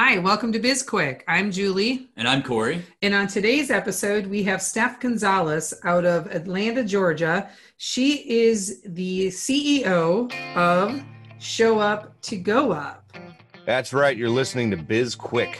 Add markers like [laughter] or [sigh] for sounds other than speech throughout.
Hi, welcome to BizQuick. I'm Julie. And I'm Corey. And on today's episode, we have Steph Gonzalez out of Atlanta, Georgia. She is the CEO of Show Up to Go Up. That's right. You're listening to BizQuick.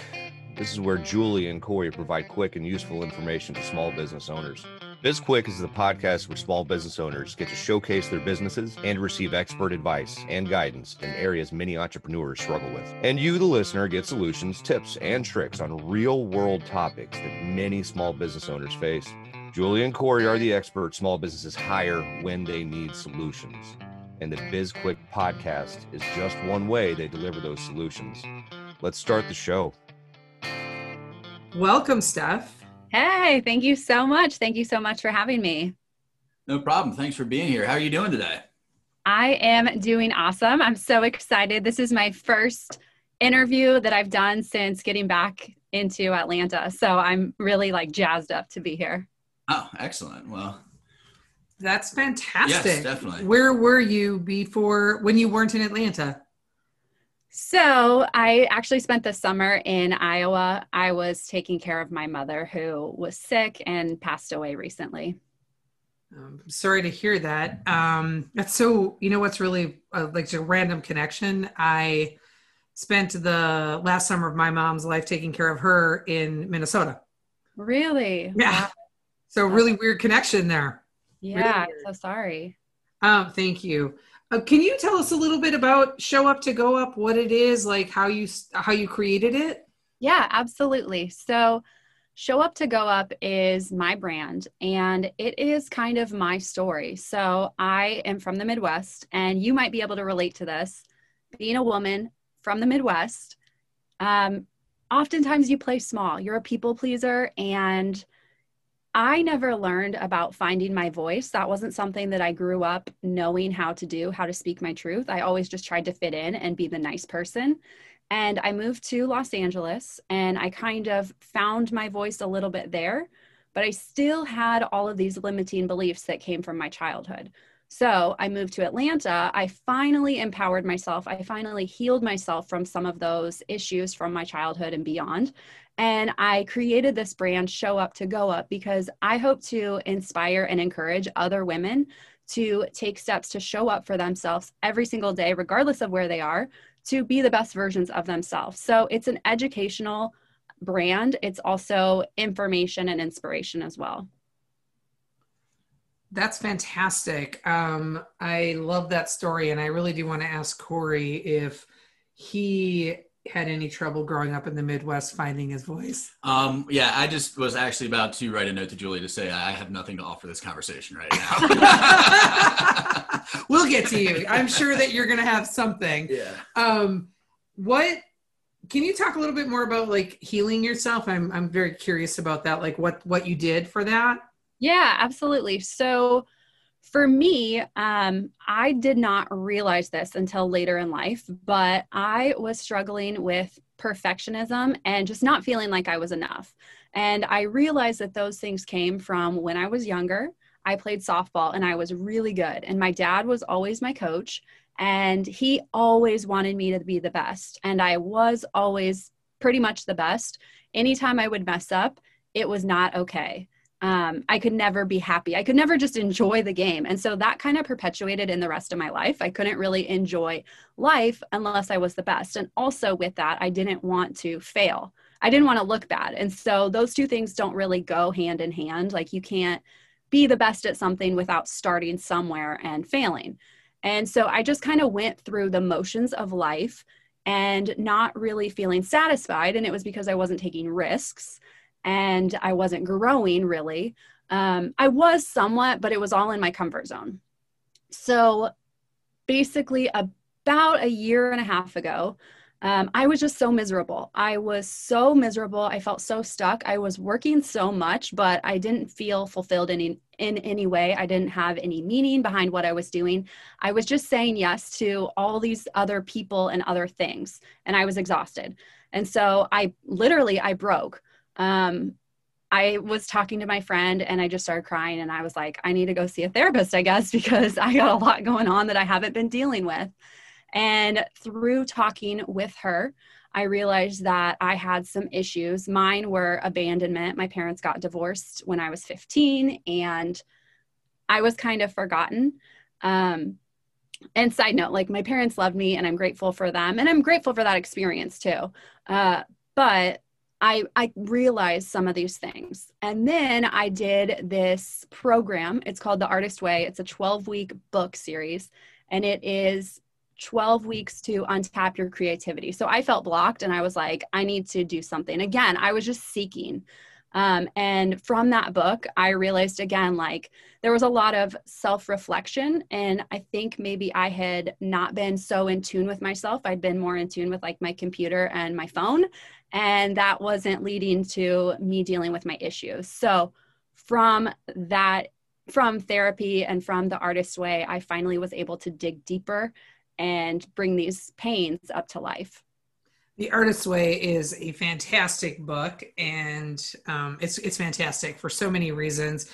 This is where Julie and Corey provide quick and useful information to small business owners. BizQuick is the podcast where small business owners get to showcase their businesses and receive expert advice and guidance in areas many entrepreneurs struggle with. And you, the listener, get solutions, tips, and tricks on real world topics that many small business owners face. Julie and Corey are the experts small businesses hire when they need solutions. And the BizQuick podcast is just one way they deliver those solutions. Let's start the show. Welcome, Steph. Hey, thank you so much. Thank you so much for having me. No problem. Thanks for being here. How are you doing today? I am doing awesome. I'm so excited. This is my first interview that I've done since getting back into Atlanta. So I'm really like jazzed up to be here. Oh, excellent. Well, that's fantastic. Yes, definitely. Where were you before when you weren't in Atlanta? So, I actually spent the summer in Iowa. I was taking care of my mother who was sick and passed away recently. Um, sorry to hear that. Um, that's so, you know, what's really uh, like a random connection. I spent the last summer of my mom's life taking care of her in Minnesota. Really? Yeah. Wow. So, really weird connection there. Yeah, really I'm so sorry. Um, thank you. Uh, can you tell us a little bit about Show Up to Go Up? What it is, like how you how you created it? Yeah, absolutely. So, Show Up to Go Up is my brand, and it is kind of my story. So, I am from the Midwest, and you might be able to relate to this. Being a woman from the Midwest, um, oftentimes you play small. You're a people pleaser, and I never learned about finding my voice. That wasn't something that I grew up knowing how to do, how to speak my truth. I always just tried to fit in and be the nice person. And I moved to Los Angeles and I kind of found my voice a little bit there, but I still had all of these limiting beliefs that came from my childhood. So I moved to Atlanta. I finally empowered myself. I finally healed myself from some of those issues from my childhood and beyond. And I created this brand, Show Up to Go Up, because I hope to inspire and encourage other women to take steps to show up for themselves every single day, regardless of where they are, to be the best versions of themselves. So it's an educational brand, it's also information and inspiration as well. That's fantastic. Um, I love that story. And I really do want to ask Corey if he had any trouble growing up in the Midwest finding his voice? Um, yeah, I just was actually about to write a note to Julie to say I have nothing to offer this conversation right now. [laughs] we'll get to you. I'm sure that you're going to have something. Yeah. Um, what can you talk a little bit more about like healing yourself? I'm I'm very curious about that. Like what what you did for that. Yeah, absolutely. So for me, um, I did not realize this until later in life, but I was struggling with perfectionism and just not feeling like I was enough. And I realized that those things came from when I was younger. I played softball and I was really good. And my dad was always my coach, and he always wanted me to be the best. And I was always pretty much the best. Anytime I would mess up, it was not okay um, I could never be happy. I could never just enjoy the game. And so that kind of perpetuated in the rest of my life. I couldn't really enjoy life unless I was the best. And also with that, I didn't want to fail. I didn't want to look bad. And so those two things don't really go hand in hand. Like you can't be the best at something without starting somewhere and failing. And so I just kind of went through the motions of life and not really feeling satisfied. And it was because I wasn't taking risks and I wasn't growing really. Um, I was somewhat, but it was all in my comfort zone. So basically, about a year and a half ago, um, I was just so miserable. I was so miserable. I felt so stuck. I was working so much, but I didn't feel fulfilled in, in any way. I didn't have any meaning behind what I was doing. I was just saying yes to all these other people and other things, and I was exhausted. And so I literally I broke um, I was talking to my friend and I just started crying and I was like, I need to go see a therapist, I guess, [laughs] because I got a lot going on that I haven't been dealing with. And through talking with her, I realized that I had some issues. Mine were abandonment. My parents got divorced when I was 15, and I was kind of forgotten. Um, and side note, like my parents loved me, and I'm grateful for them, and I'm grateful for that experience too. Uh, but I, I realized some of these things. And then I did this program. It's called The Artist Way. It's a 12 week book series, and it is 12 weeks to untap your creativity. So I felt blocked and I was like, I need to do something. Again, I was just seeking. Um, and from that book, I realized again, like there was a lot of self reflection. And I think maybe I had not been so in tune with myself. I'd been more in tune with like my computer and my phone. And that wasn't leading to me dealing with my issues. So from that, from therapy and from the artist way, I finally was able to dig deeper and bring these pains up to life. The Artist's Way is a fantastic book, and um, it's it's fantastic for so many reasons.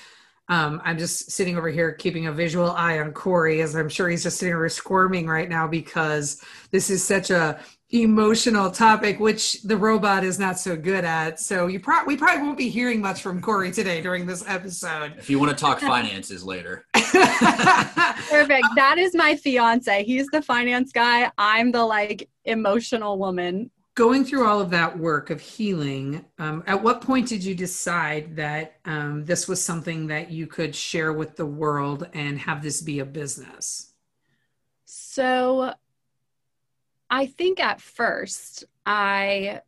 Um, I'm just sitting over here keeping a visual eye on Corey, as I'm sure he's just sitting over squirming right now because this is such a emotional topic, which the robot is not so good at. So you pro- we probably won't be hearing much from Corey today during this episode. If you want to talk finances later. [laughs] Perfect. That is my fiance. He's the finance guy. I'm the like emotional woman going through all of that work of healing, um, at what point did you decide that um, this was something that you could share with the world and have this be a business? So, I think at first I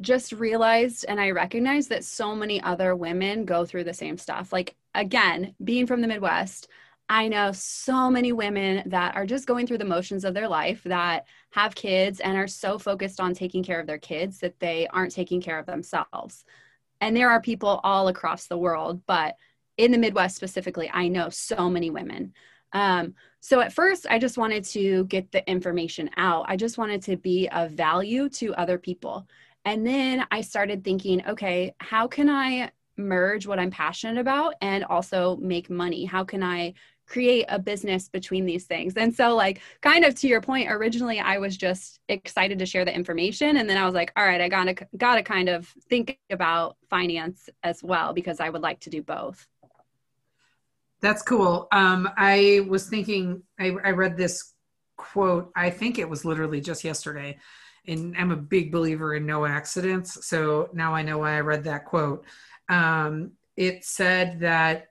just realized and I recognized that so many other women go through the same stuff. Like, again, being from the Midwest, I know so many women that are just going through the motions of their life that have kids and are so focused on taking care of their kids that they aren't taking care of themselves. And there are people all across the world, but in the Midwest specifically, I know so many women. Um, so at first, I just wanted to get the information out. I just wanted to be of value to other people. And then I started thinking, okay, how can I merge what I'm passionate about and also make money? How can I create a business between these things. And so like kind of to your point originally I was just excited to share the information and then I was like all right I got to got to kind of think about finance as well because I would like to do both. That's cool. Um, I was thinking I, I read this quote I think it was literally just yesterday and I'm a big believer in no accidents so now I know why I read that quote. Um, it said that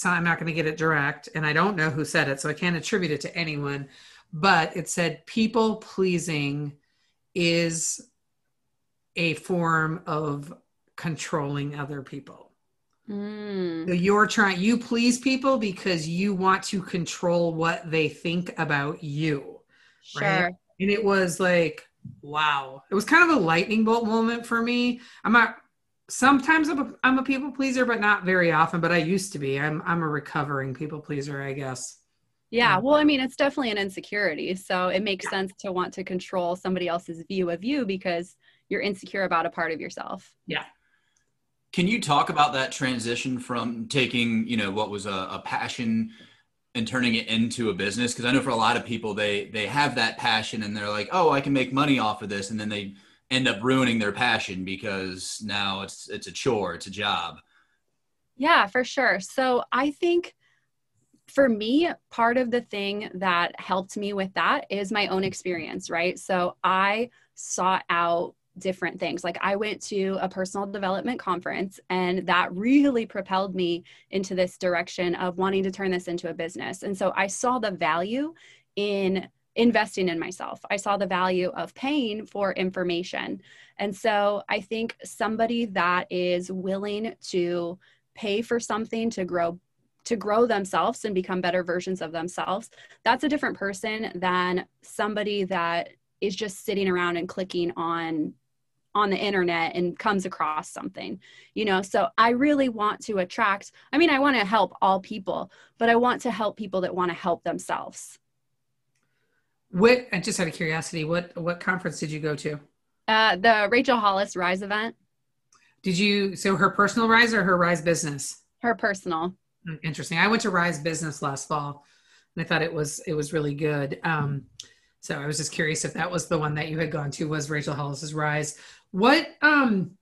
so I'm not going to get it direct, and I don't know who said it, so I can't attribute it to anyone. But it said people pleasing is a form of controlling other people. Mm. So you're trying, you please people because you want to control what they think about you. Sure. Right? And it was like, wow. It was kind of a lightning bolt moment for me. I'm not sometimes I'm a, I'm a people pleaser, but not very often. But I used to be. I'm I'm a recovering people pleaser, I guess. Yeah, well, I mean, it's definitely an insecurity. So it makes yeah. sense to want to control somebody else's view of you because you're insecure about a part of yourself. Yeah. Can you talk about that transition from taking, you know, what was a, a passion and turning it into a business? Because I know for a lot of people, they they have that passion and they're like, oh, I can make money off of this, and then they end up ruining their passion because now it's it's a chore, it's a job. Yeah, for sure. So I think for me, part of the thing that helped me with that is my own experience, right? So I sought out different things. Like I went to a personal development conference and that really propelled me into this direction of wanting to turn this into a business. And so I saw the value in investing in myself. I saw the value of paying for information. And so I think somebody that is willing to pay for something to grow to grow themselves and become better versions of themselves, that's a different person than somebody that is just sitting around and clicking on on the internet and comes across something you know so i really want to attract i mean i want to help all people but i want to help people that want to help themselves what? I just out of curiosity, what what conference did you go to? Uh, the Rachel Hollis Rise event. Did you? So her personal Rise or her Rise business? Her personal. Hmm, interesting. I went to Rise Business last fall, and I thought it was it was really good. Um, So I was just curious if that was the one that you had gone to was Rachel Hollis's Rise. What um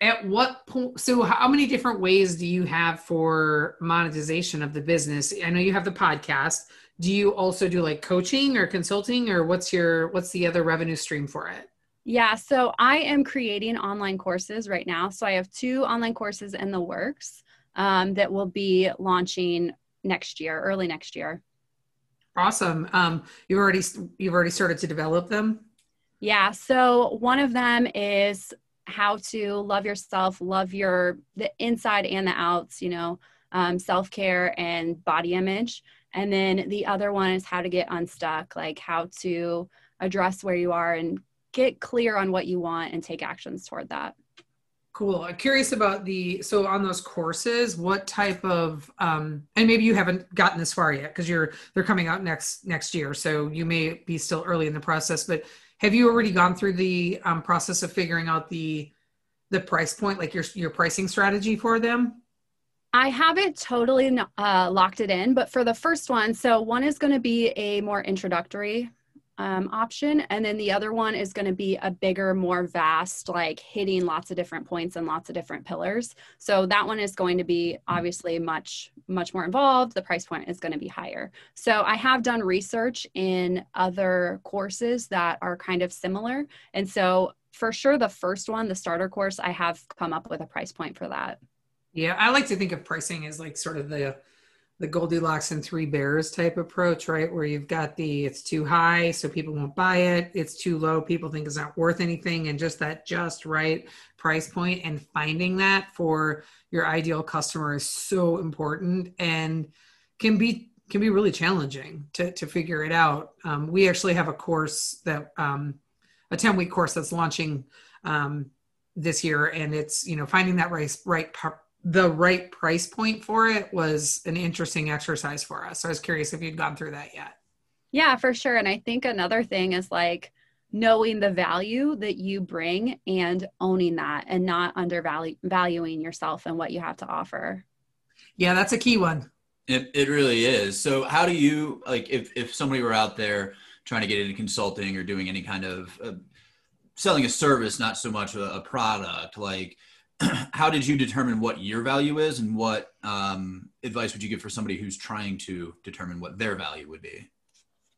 at what point so how many different ways do you have for monetization of the business? I know you have the podcast. Do you also do like coaching or consulting or what's your what's the other revenue stream for it? Yeah, so I am creating online courses right now. So I have two online courses in the works um, that will be launching next year, early next year. Awesome. Um, you've already you've already started to develop them. Yeah. So one of them is how to love yourself, love your the inside and the outs. You know, um, self care and body image. And then the other one is how to get unstuck, like how to address where you are and get clear on what you want and take actions toward that. Cool. I'm curious about the so on those courses, what type of um and maybe you haven't gotten this far yet because you're they're coming out next next year. So you may be still early in the process, but have you already gone through the um, process of figuring out the the price point, like your your pricing strategy for them? I haven't totally uh, locked it in, but for the first one, so one is going to be a more introductory um, option. And then the other one is going to be a bigger, more vast, like hitting lots of different points and lots of different pillars. So that one is going to be obviously much, much more involved. The price point is going to be higher. So I have done research in other courses that are kind of similar. And so for sure, the first one, the starter course, I have come up with a price point for that. Yeah, I like to think of pricing as like sort of the the Goldilocks and Three Bears type approach, right? Where you've got the it's too high, so people won't buy it. It's too low, people think it's not worth anything, and just that just right price point and finding that for your ideal customer is so important and can be can be really challenging to to figure it out. Um, we actually have a course that um, a ten week course that's launching um, this year, and it's you know finding that right right the right price point for it was an interesting exercise for us. So I was curious if you'd gone through that yet. Yeah, for sure. And I think another thing is like knowing the value that you bring and owning that and not undervaluing yourself and what you have to offer. Yeah, that's a key one. It, it really is. So how do you like if, if somebody were out there trying to get into consulting or doing any kind of uh, selling a service, not so much a, a product, like [clears throat] how did you determine what your value is and what um, advice would you give for somebody who's trying to determine what their value would be?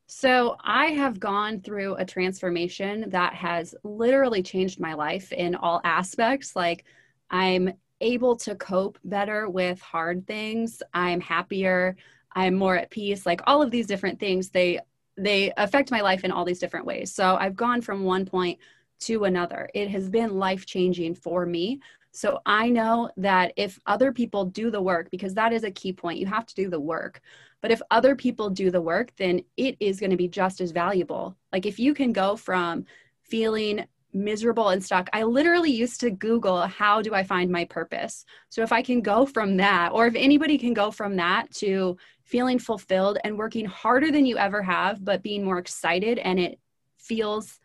So i have gone through a transformation that has literally changed my life in all aspects. Like i'm able to cope better with hard things. I'm happier. I'm more at peace. Like all of these different things they they affect my life in all these different ways. So i've gone from one point to another. It has been life changing for me so I know that if other people do the work, because that is a key point, you have to do the work. But if other people do the work, then it is going to be just as valuable. Like if you can go from feeling miserable and stuck, I literally used to Google, how do I find my purpose? So if I can go from that, or if anybody can go from that to feeling fulfilled and working harder than you ever have, but being more excited and it feels,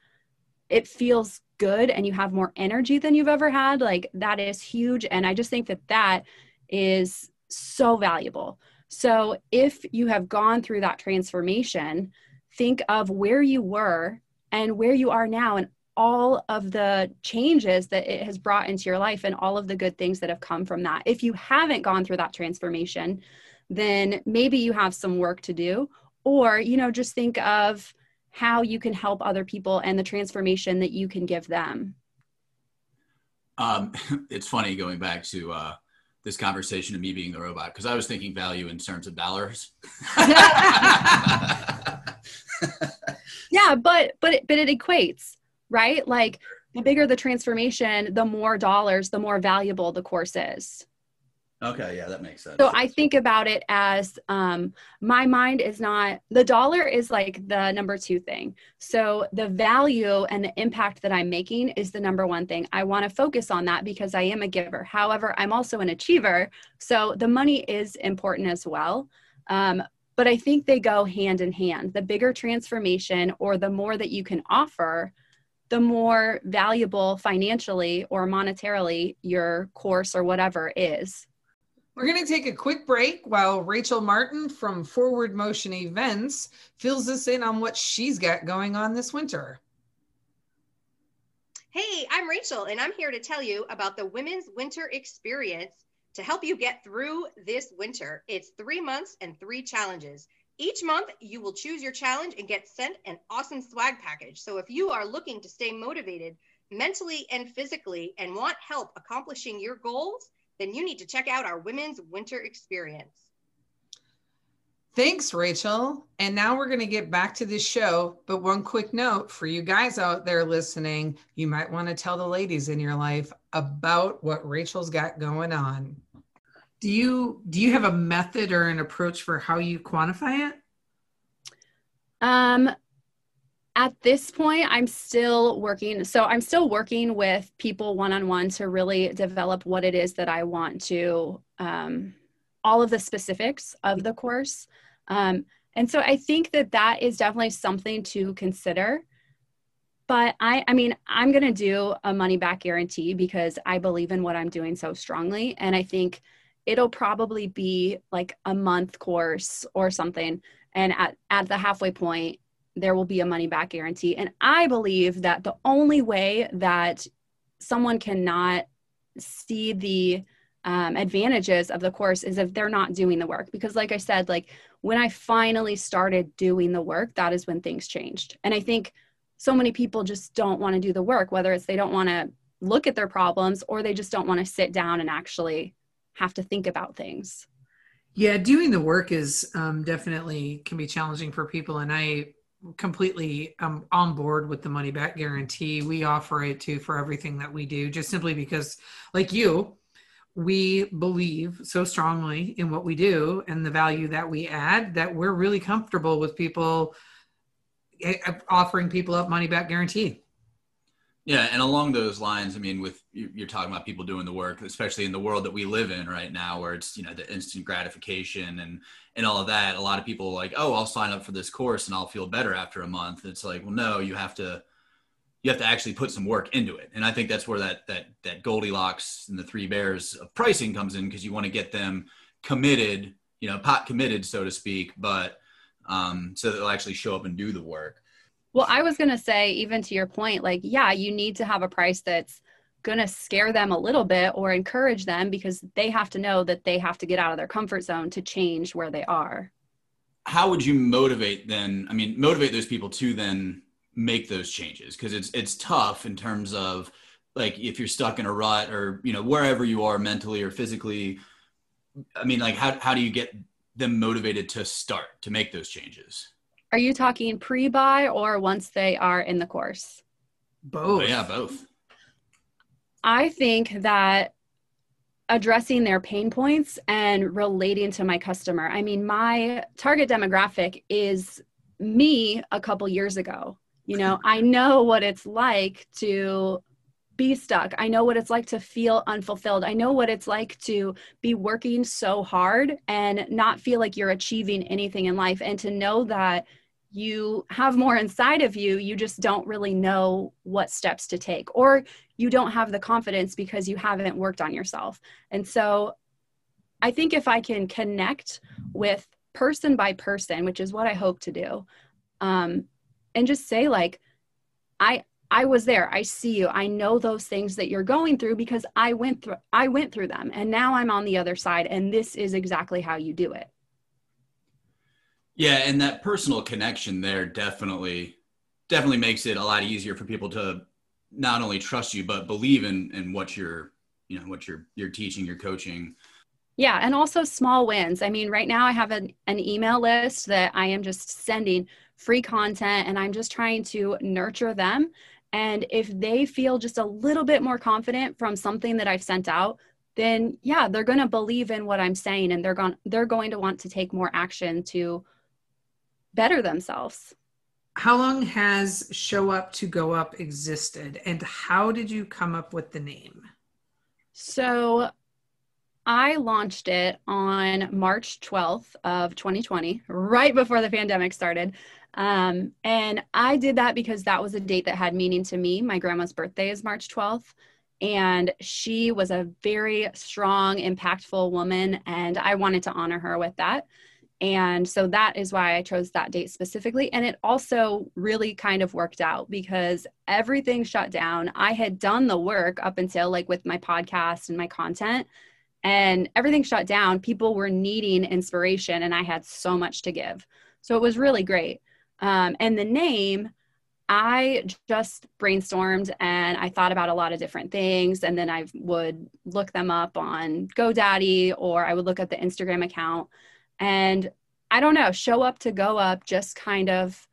it feels good and you have more energy than you've ever had, like that is huge. And I just think that that is so valuable. So if you have gone through that transformation, think of where you were and where you are now and all of the changes that it has brought into your life and all of the good things that have come from that. If you haven't gone through that transformation, then maybe you have some work to do or you know just think of how you can help other people and the transformation that you can give them. Um, [laughs] it's funny going back to uh, this conversation of me being the robot because I was thinking value in terms of dollars. [laughs] yeah, but but it, but it equates, right? Like the bigger the transformation, the more dollars, the more valuable the course is. Okay, yeah, that makes sense. So I think about it as um, my mind is not, the dollar is like the number two thing. So the value and the impact that I'm making is the number one thing. I want to focus on that because I am a giver. However, I'm also an achiever. So the money is important as well. Um, but I think they go hand in hand. The bigger transformation or the more that you can offer, the more valuable financially or monetarily your course or whatever is. We're going to take a quick break while Rachel Martin from Forward Motion Events fills us in on what she's got going on this winter. Hey, I'm Rachel, and I'm here to tell you about the Women's Winter Experience to help you get through this winter. It's three months and three challenges. Each month, you will choose your challenge and get sent an awesome swag package. So if you are looking to stay motivated mentally and physically and want help accomplishing your goals, then you need to check out our Women's Winter Experience. Thanks, Rachel. And now we're going to get back to this show. But one quick note for you guys out there listening you might want to tell the ladies in your life about what Rachel's got going on. Do you do you have a method or an approach for how you quantify it? Um at this point i'm still working so i'm still working with people one-on-one to really develop what it is that i want to um, all of the specifics of the course. Um, and so i think that that is definitely something to consider. But i i mean i'm going to do a money back guarantee because i believe in what i'm doing so strongly. And i think it'll probably be like a month course or something. And at, at the halfway point there will be a money back guarantee. And I believe that the only way that someone cannot see the um, advantages of the course is if they're not doing the work. Because, like I said, like when I finally started doing the work, that is when things changed. And I think so many people just don't want to do the work, whether it's they don't want to look at their problems or they just don't want to sit down and actually have to think about things. Yeah, doing the work is um, definitely can be challenging for people. And I completely um, on board with the money back guarantee. We offer it too for everything that we do, just simply because, like you, we believe so strongly in what we do and the value that we add that we're really comfortable with people eh, offering people up money back guarantee. Yeah, and along those lines, I mean, with you're talking about people doing the work, especially in the world that we live in right now, where it's you know the instant gratification and and all of that. A lot of people are like, oh, I'll sign up for this course and I'll feel better after a month. It's like, well, no, you have to you have to actually put some work into it, and I think that's where that that that Goldilocks and the three bears of pricing comes in because you want to get them committed, you know, pot committed, so to speak, but um, so they'll actually show up and do the work. Well, I was going to say, even to your point, like, yeah, you need to have a price that's going to scare them a little bit or encourage them because they have to know that they have to get out of their comfort zone to change where they are. How would you motivate then? I mean, motivate those people to then make those changes because it's it's tough in terms of like if you're stuck in a rut or you know wherever you are mentally or physically. I mean, like how how do you get them motivated to start to make those changes? Are you talking pre-buy or once they are in the course? Both. Oh, yeah, both. I think that addressing their pain points and relating to my customer. I mean, my target demographic is me a couple years ago. You know, I know what it's like to be stuck. I know what it's like to feel unfulfilled. I know what it's like to be working so hard and not feel like you're achieving anything in life and to know that you have more inside of you you just don't really know what steps to take or you don't have the confidence because you haven't worked on yourself. And so i think if i can connect with person by person which is what i hope to do um, and just say like i i was there i see you i know those things that you're going through because i went through i went through them and now i'm on the other side and this is exactly how you do it yeah, and that personal connection there definitely definitely makes it a lot easier for people to not only trust you but believe in in what you're you know what you're you're teaching, you're coaching. Yeah, and also small wins. I mean, right now I have an, an email list that I am just sending free content and I'm just trying to nurture them. And if they feel just a little bit more confident from something that I've sent out, then yeah, they're going to believe in what I'm saying and they're going they're going to want to take more action to better themselves. How long has Show Up to Go Up existed and how did you come up with the name? So I launched it on March 12th of 2020, right before the pandemic started. Um, and I did that because that was a date that had meaning to me. My grandma's birthday is March 12th. and she was a very strong, impactful woman, and I wanted to honor her with that. And so that is why I chose that date specifically. And it also really kind of worked out because everything shut down. I had done the work up until like with my podcast and my content, and everything shut down. People were needing inspiration, and I had so much to give. So it was really great. Um, and the name, I just brainstormed and I thought about a lot of different things. And then I would look them up on GoDaddy or I would look at the Instagram account. And I don't know, show up to go up just kind of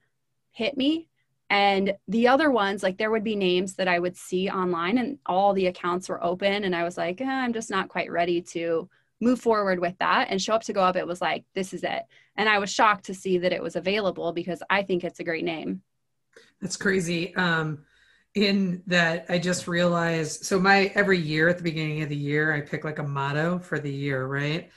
hit me. And the other ones, like there would be names that I would see online and all the accounts were open. And I was like, eh, I'm just not quite ready to move forward with that and show up to go up. It was like, this is it. And I was shocked to see that it was available because I think it's a great name. That's crazy. Um, in that I just realized so my every year at the beginning of the year I pick like a motto for the year, right?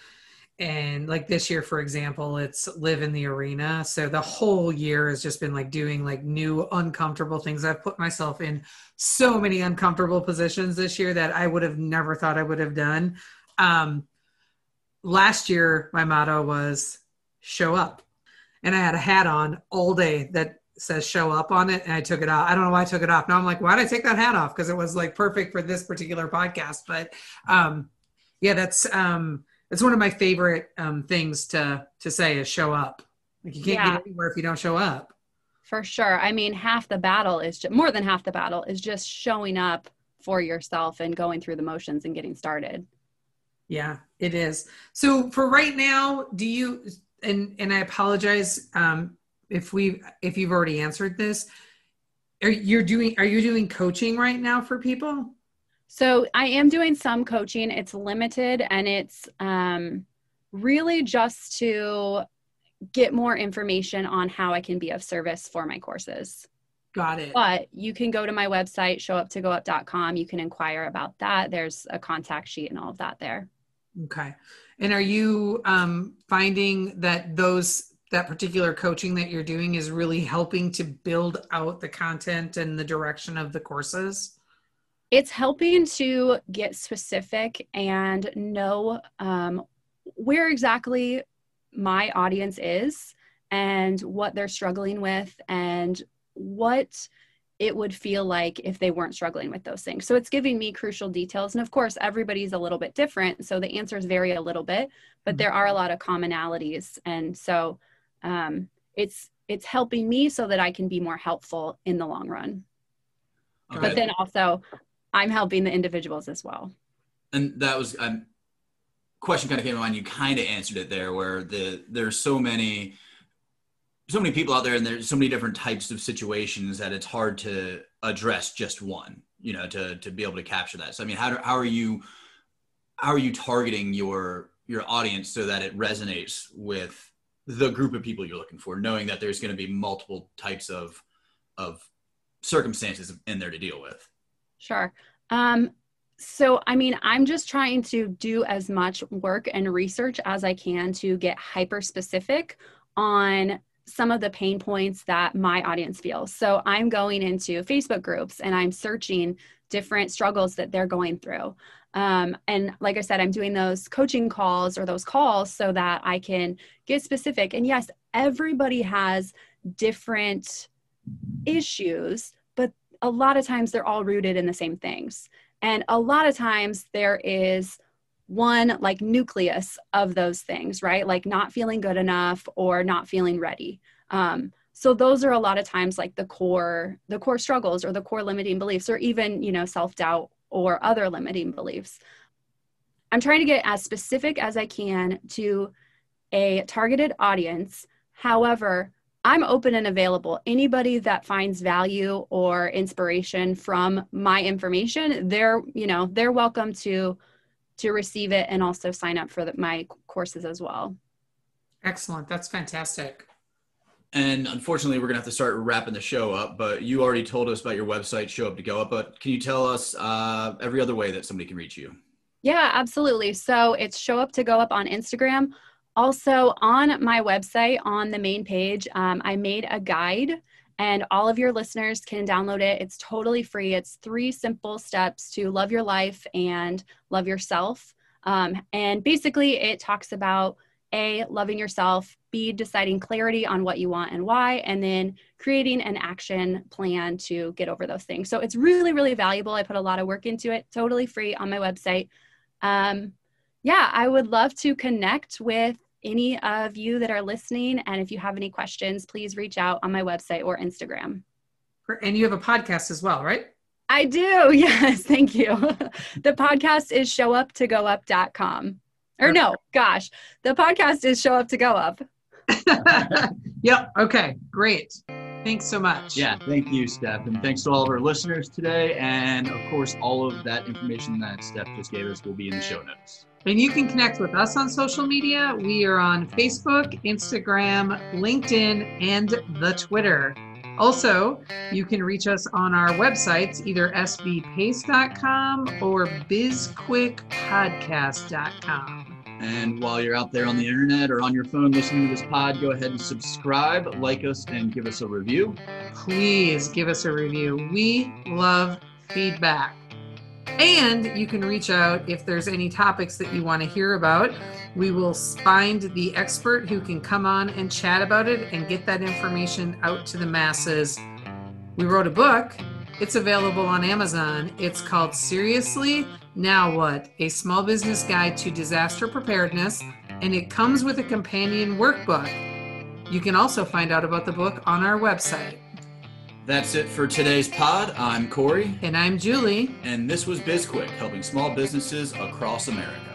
And like this year, for example, it's live in the arena. So the whole year has just been like doing like new uncomfortable things. I've put myself in so many uncomfortable positions this year that I would have never thought I would have done. Um, last year, my motto was show up. And I had a hat on all day that says show up on it and I took it off. I don't know why I took it off. Now I'm like, why did I take that hat off? Because it was like perfect for this particular podcast. But um yeah, that's um it's one of my favorite um things to to say is show up. Like you can't yeah. get anywhere if you don't show up. For sure. I mean, half the battle is just, more than half the battle is just showing up for yourself and going through the motions and getting started. Yeah, it is. So for right now, do you and and I apologize um if we if you've already answered this are you doing are you doing coaching right now for people so i am doing some coaching. It's limited and it's um, really just to get more information on how i can be of service for my courses. Got it. But you can go to my website showuptogoup.com you can inquire about that. There's a contact sheet and all of that there. Okay. And are you um, finding that those that particular coaching that you're doing is really helping to build out the content and the direction of the courses? It's helping to get specific and know um, where exactly my audience is and what they're struggling with and what it would feel like if they weren't struggling with those things. So it's giving me crucial details. And of course, everybody's a little bit different. So the answers vary a little bit, but there are a lot of commonalities. And so um, it's it's helping me so that I can be more helpful in the long run. Okay. But then also, I'm helping the individuals as well. And that was a um, question kind of came to mind. You kind of answered it there, where the there's so many so many people out there and there's so many different types of situations that it's hard to address just one you know to to be able to capture that so i mean how, do, how are you how are you targeting your your audience so that it resonates with the group of people you're looking for, knowing that there's going to be multiple types of of circumstances in there to deal with. Sure. Um, so, I mean, I'm just trying to do as much work and research as I can to get hyper specific on some of the pain points that my audience feels. So, I'm going into Facebook groups and I'm searching different struggles that they're going through. Um, and like I said, I'm doing those coaching calls or those calls so that I can get specific. And yes, everybody has different issues, a lot of times they're all rooted in the same things. And a lot of times there is one like nucleus of those things, right? Like not feeling good enough or not feeling ready. Um, so those are a lot of times like the core the core struggles or the core limiting beliefs or even you know self-doubt or other limiting beliefs. I'm trying to get as specific as I can to a targeted audience. However, I'm open and available. Anybody that finds value or inspiration from my information, they're, you know, they're welcome to to receive it and also sign up for the, my courses as well. Excellent. That's fantastic. And unfortunately, we're gonna have to start wrapping the show up. But you already told us about your website, Show Up to Go Up. But can you tell us uh, every other way that somebody can reach you? Yeah, absolutely. So it's Show Up to Go Up on Instagram. Also on my website, on the main page, um, I made a guide, and all of your listeners can download it. It's totally free. It's three simple steps to love your life and love yourself. Um, and basically, it talks about A, loving yourself, B, deciding clarity on what you want and why, and then creating an action plan to get over those things. So it's really, really valuable. I put a lot of work into it, totally free on my website. Um, yeah, I would love to connect with any of you that are listening. And if you have any questions, please reach out on my website or Instagram. And you have a podcast as well, right? I do. [laughs] Yes. Thank you. [laughs] the podcast is showuptogoup.com. Or no, gosh, the podcast is Show Up to Go Up. yep. Okay. Great. Thanks so much. Yeah. Thank you, Steph. And thanks to all of our listeners today. And of course, all of that information that Steph just gave us will be in the show notes. And you can connect with us on social media. We are on Facebook, Instagram, LinkedIn, and the Twitter. Also, you can reach us on our websites, either sbpace.com or bizquickpodcast.com. And while you're out there on the internet or on your phone listening to this pod, go ahead and subscribe, like us, and give us a review. Please give us a review. We love feedback. And you can reach out if there's any topics that you want to hear about. We will find the expert who can come on and chat about it and get that information out to the masses. We wrote a book. It's available on Amazon. It's called Seriously Now What? A Small Business Guide to Disaster Preparedness, and it comes with a companion workbook. You can also find out about the book on our website. That's it for today's pod. I'm Corey. And I'm Julie. And this was BizQuick, helping small businesses across America.